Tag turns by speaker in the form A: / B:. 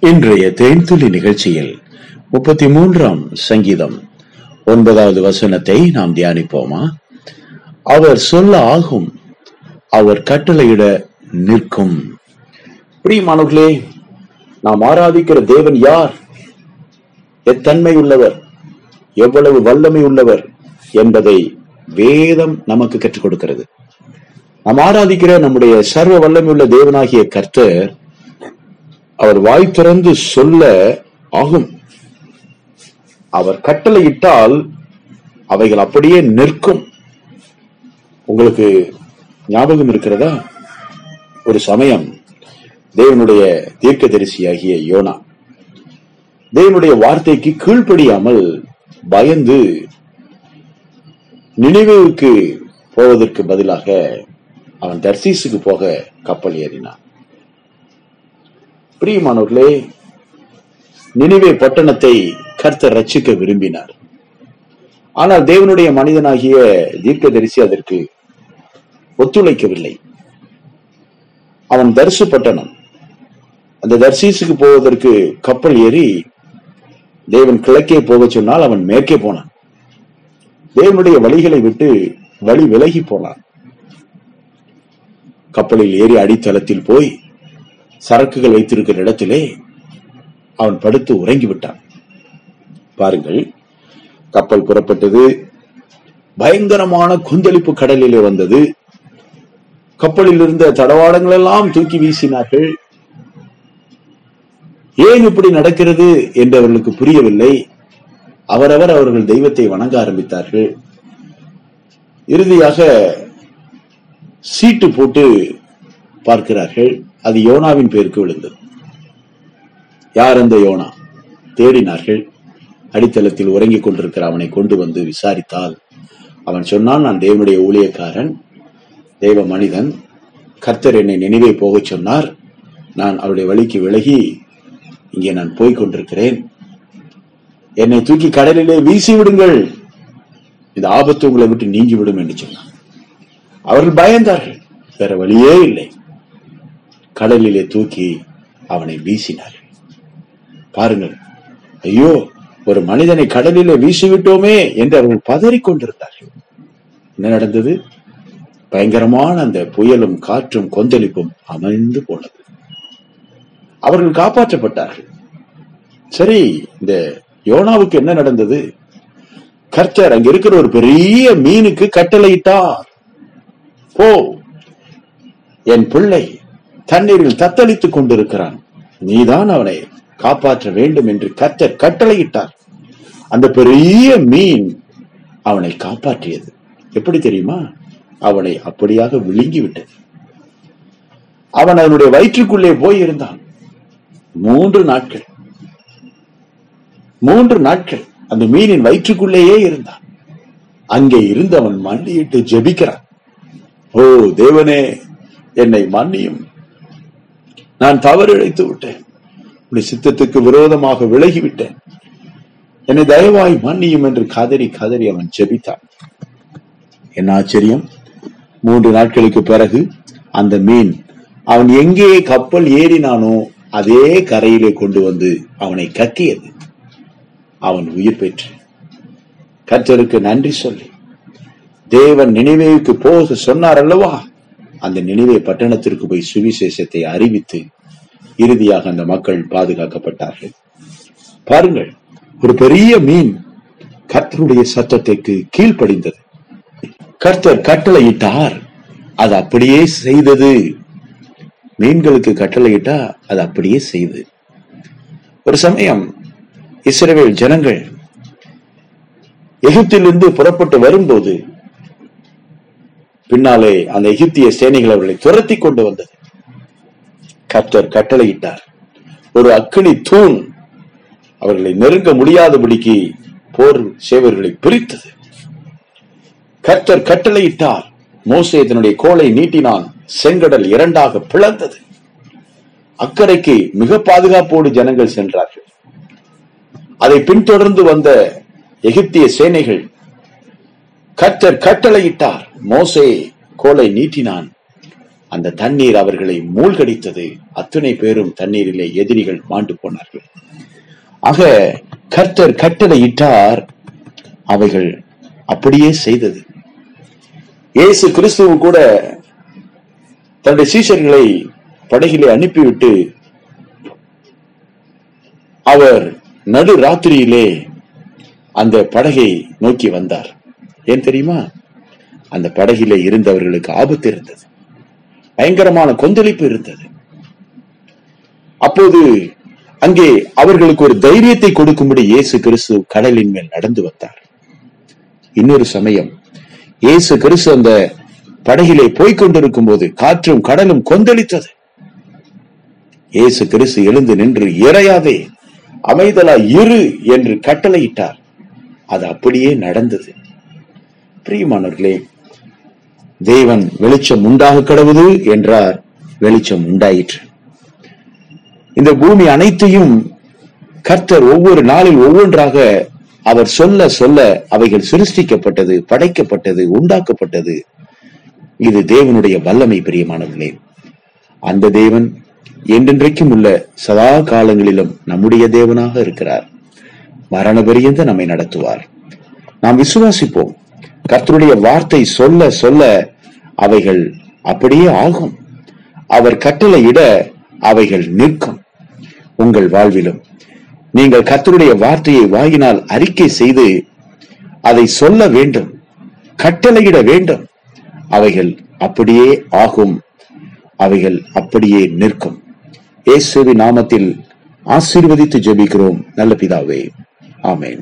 A: இன்றைய தேன்துளி நிகழ்ச்சியில் முப்பத்தி மூன்றாம் சங்கீதம் ஒன்பதாவது வசனத்தை நாம் தியானிப்போமா? அவர் சொல்ல ஆகும் அவர் கட்டளையிட நிற்கும். பிரியமானவர்களே நாம் ஆராதிக்கிற தேவன் யார்? எத்தன்மை உள்ளவர் எவ்வளவு வல்லமை உள்ளவர் என்பதை வேதம் நமக்கு கற்றுக் கொடுக்கிறது. நாம் ஆராதிக்கிற நம்முடைய சர்வ வல்லமை உள்ள தேவனாகிய கர்த்தர் அவர் வாய் திறந்து சொல்ல ஆகும். அவர் கட்டளையிட்டால் அவைகள் அப்படியே நிற்கும். உங்களுக்கு ஞாபகம் இருக்கிறதா? ஒரு சமயம் தேவனுடைய தீர்க்கதரிசியாகிய யோனா தேவனுடைய வார்த்தைக்கு கீழ்ப்படியாமல் பயந்து நினைவுக்கு போவதற்கு பதிலாக அவன் தர்சீசுக்கு போக கப்பல் ஏறினான். பிரியமானவர்களே நினைவே பட்டணத்தை கர்த்தர் ரச்சிக்க விரும்பினார். ஆனால் தேவனுடைய மனிதனாகிய தீர்க்கதரிசி அதற்கு ஒத்துழைக்கவில்லை. அவன் தரிசு பட்டணம் அந்த தர்சீசுக்கு போவதற்கு கப்பல் ஏறி தேவன் கிழக்கே போக சொன்னால் அவன் மேற்கே போனான். தேவனுடைய வழிகளை விட்டு வழி விலகி போனான். கப்பலில் ஏறி அடித்தளத்தில் போய் சரக்குகள் வைத்திருக்கிற இடத்திலே அவன் படுத்து உறங்கி விட்டான் பாருங்கள் கப்பல் புறப்பட்டது பயங்கரமான கொந்தளிப்பு கடலிலே வந்தது. கப்பலில் இருந்த தடவாடங்கள் எல்லாம் தூக்கி வீசினார்கள். ஏன் இப்படி நடக்கிறது என்று அவர்களுக்கு புரியவில்லை. அவரவர் அவர்கள் தெய்வத்தை வணங்க ஆரம்பித்தார்கள். இறுதியாக சீட்டு போட்டு பார்க்கிறார்கள். அது யோனாவின் பேருக்கு விழுந்தது. யார் அந்த யோனா? தேடினார்கள். அடித்தளத்தில் உறங்கிக் கொண்டிருக்கிற அவனை கொண்டு வந்து விசாரித்தால் அவன் சொன்னான் நான் தேவனுடைய ஊழியக்காரன் தேவ மனிதன். கர்த்தர் என்னை நினைவே போகச் சொன்னார். நான் அவருடைய வழிக்கு விலகி இங்கே நான் போய்க் கொண்டிருக்கிறேன். என்னை தூக்கி கடலிலே வீசி விடுங்கள். இந்த ஆபத்து உங்களை விட்டு நீங்கிவிடும் என்று சொன்னான். அவர்கள் பயந்தார்கள். வேற வழியே இல்லை. கடலிலே தூக்கி அவனை வீசினார். பாருங்கள் ஐயோ ஒரு மனிதனை கடலிலே வீசிவிட்டோமே என்று அவர்கள் பதறிக்கொண்டிருந்தார்கள் என்ன நடந்தது? பயங்கரமான அந்த புயலும் காற்றும் கொந்தளிப்பும் அமைந்து போனது. அவர்கள் காப்பாற்றப்பட்டார்கள். சரி இந்த யோனாவுக்கு என்ன நடந்தது? கர்த்தர் அங்க இருக்கிற ஒரு பெரிய மீனுக்கு கட்டளையிட்டார். போ என் பிள்ளை தண்ணீரில் தத்தளித்துக் கொண்டிருக்கிறான். நீதான் அவனை காப்பாற்ற வேண்டும் என்று கத்தர் கட்டளையிட்டார். அந்த பெரிய மீன் அவனை காப்பாற்றியது. எப்படி தெரியுமா? அவனை அப்படியாக விழுங்கி விட்டது அவன் அவனுடைய வயிற்றுக்குள்ளே போய் இருந்தான் மூன்று நாட்கள். மூன்று நாட்கள் அந்த மீனின் வயிற்றுக்குள்ளேயே இருந்தான். அங்கே இருந்து அவன் மண்டியிட்டு ஜெபிக்கிறான். ஓ தேவனே என்னை மன்னியும். நான் தவறு இழைத்து விட்டேன். உடைய சித்தத்துக்கு விரோதமாக விலகிவிட்டேன். என்னை தயவாய் மன்னியும் என்று கதறி கதறி அவன் ஜெபித்தான் என்ன ஆச்சரியம்? மூன்று நாட்களுக்கு பிறகு அந்த மீன் அவன் எங்கே கப்பல் ஏறினானோ அதே கரையிலே கொண்டு வந்து அவனை கக்கியது. அவன் உயிர் பெற்று. கர்த்தருக்கு நன்றி சொல்லி. தேவன் நினைவேக்கு போக சொன்னார் அல்லவா? அந்த நினைவே பட்டணத்திற்கு போய் சுவிசேஷத்தை அறிவித்து இறுதியாக அந்த மக்கள் பாதுகாக்கப்பட்டார்கள். பாருங்கள் ஒரு பெரிய மீன் கர்த்தருடைய சத்தத்திற்கு கீழ்ப்படிந்தது. கர்த்தர் கட்டளையிட்டார் அது அப்படியே செய்தது. மீன்களுக்கு கட்டளையிட்டா அது அப்படியே செய்தது ஒரு சமயம் இஸ்ரேல் ஜனங்கள் எகிப்திலிருந்து புறப்பட்டு வரும்போது பின்னாலே அந்த எகிப்திய சேனைகள் அவர்களை துரத்தி கொண்டு வந்தது. கர்த்தர் கட்டளையிட்டார். ஒரு அக்கினி தூண் அவர்களை நெருங்க முடியாதபடிக்கு போர் சேவர்களை பிரித்தது. கர்த்தர் கட்டளையிட்டார். மோசே தன்னுடைய கோலை நீட்டினான். செங்கடல் இரண்டாக பிளந்தது. அக்கறைக்கு மிக பாதுகாப்போடு ஜனங்கள் சென்றார்கள். அதை பின்தொடர்ந்து வந்த எகிப்திய சேனைகள் கர்த்தர் கட்டளையிட்டார். மோசே கோலை நீட்டினான். அந்த தண்ணீர் அவர்களை மூழ்கடித்தது. அத்தனை பேரும் தண்ணீரிலே எதிரிகள் மாண்டு போனார்கள். ஆக கர்த்தர் கட்டளையிட்டார். அவைகள் அப்படியே செய்தது. இயேசு கிறிஸ்துவு கூட தன்னுடைய சீசர்களை படகிலே அனுப்பிவிட்டு அவர் நடு ராத்திரியிலே அந்த படகை நோக்கி வந்தார். ஏன் தெரியுமா? அந்த படகில இருந்தவர்களுக்கு ஆபத்து இருந்தது. பயங்கரமான கொந்தளிப்பு இருந்தது. அப்போது அங்கே அவர்களுக்கு ஒரு தைரியத்தை கொடுக்கும்படி இயேசு கிறிஸ்து கடலின் மேல் நடந்து வந்தார். இன்னொரு சமயம் இயேசு கிறிஸ்து அந்த படகிலே போய்க் கொண்டிருக்கும் போது காற்றும் கடலும் கொந்தளித்தது. இயேசு கிறிஸ்து எழுந்து நின்று இறையாதே அமைதலா இரு என்று கட்டளையிட்டார். அது அப்படியே நடந்தது. பிரியமானவர்களே தேவன் வெளிச்சம் உண்டாக கடவுது என்றார் வெளிச்சம் உண்டாயிற்று. இந்த பூமி அனைத்தையும் கர்த்தர் ஒவ்வொரு நாளில் ஒவ்வொன்றாக அவர் சொல்ல சொல்ல அவைகள் சிருஷ்டிக்கப்பட்டது படைக்கப்பட்டது உண்டாக்கப்பட்டது. இது தேவனுடைய வல்லமை பிரியமானவர்களே. அந்த தேவன் என்றென்றைக்கும் உள்ள சதா காலங்களிலும் நம்முடைய தேவனாக இருக்கிறார். மரண பரியந்த நம்மை நடத்துவார். நாம் விசுவாசிப்போம். கர்த்தருடைய வார்த்தை சொல்ல சொல்ல அவைகள் அப்படியே ஆகும். அவர் கட்டளையிட அவைகள் நிற்கும். உங்கள் வாழ்விலும் நீங்கள் கர்த்தருடைய வார்த்தையை வாயினால் அறிக்கை செய்து அதை சொல்ல வேண்டும் கட்டளையிட வேண்டும். அவைகள் அப்படியே ஆகும். அவைகள் அப்படியே நிற்கும். ஏசுவி நாமத்தில் ஆசீர்வதித்து ஜெபிக்கிறோம். நல்ல பிதாவே. ஆமேன்.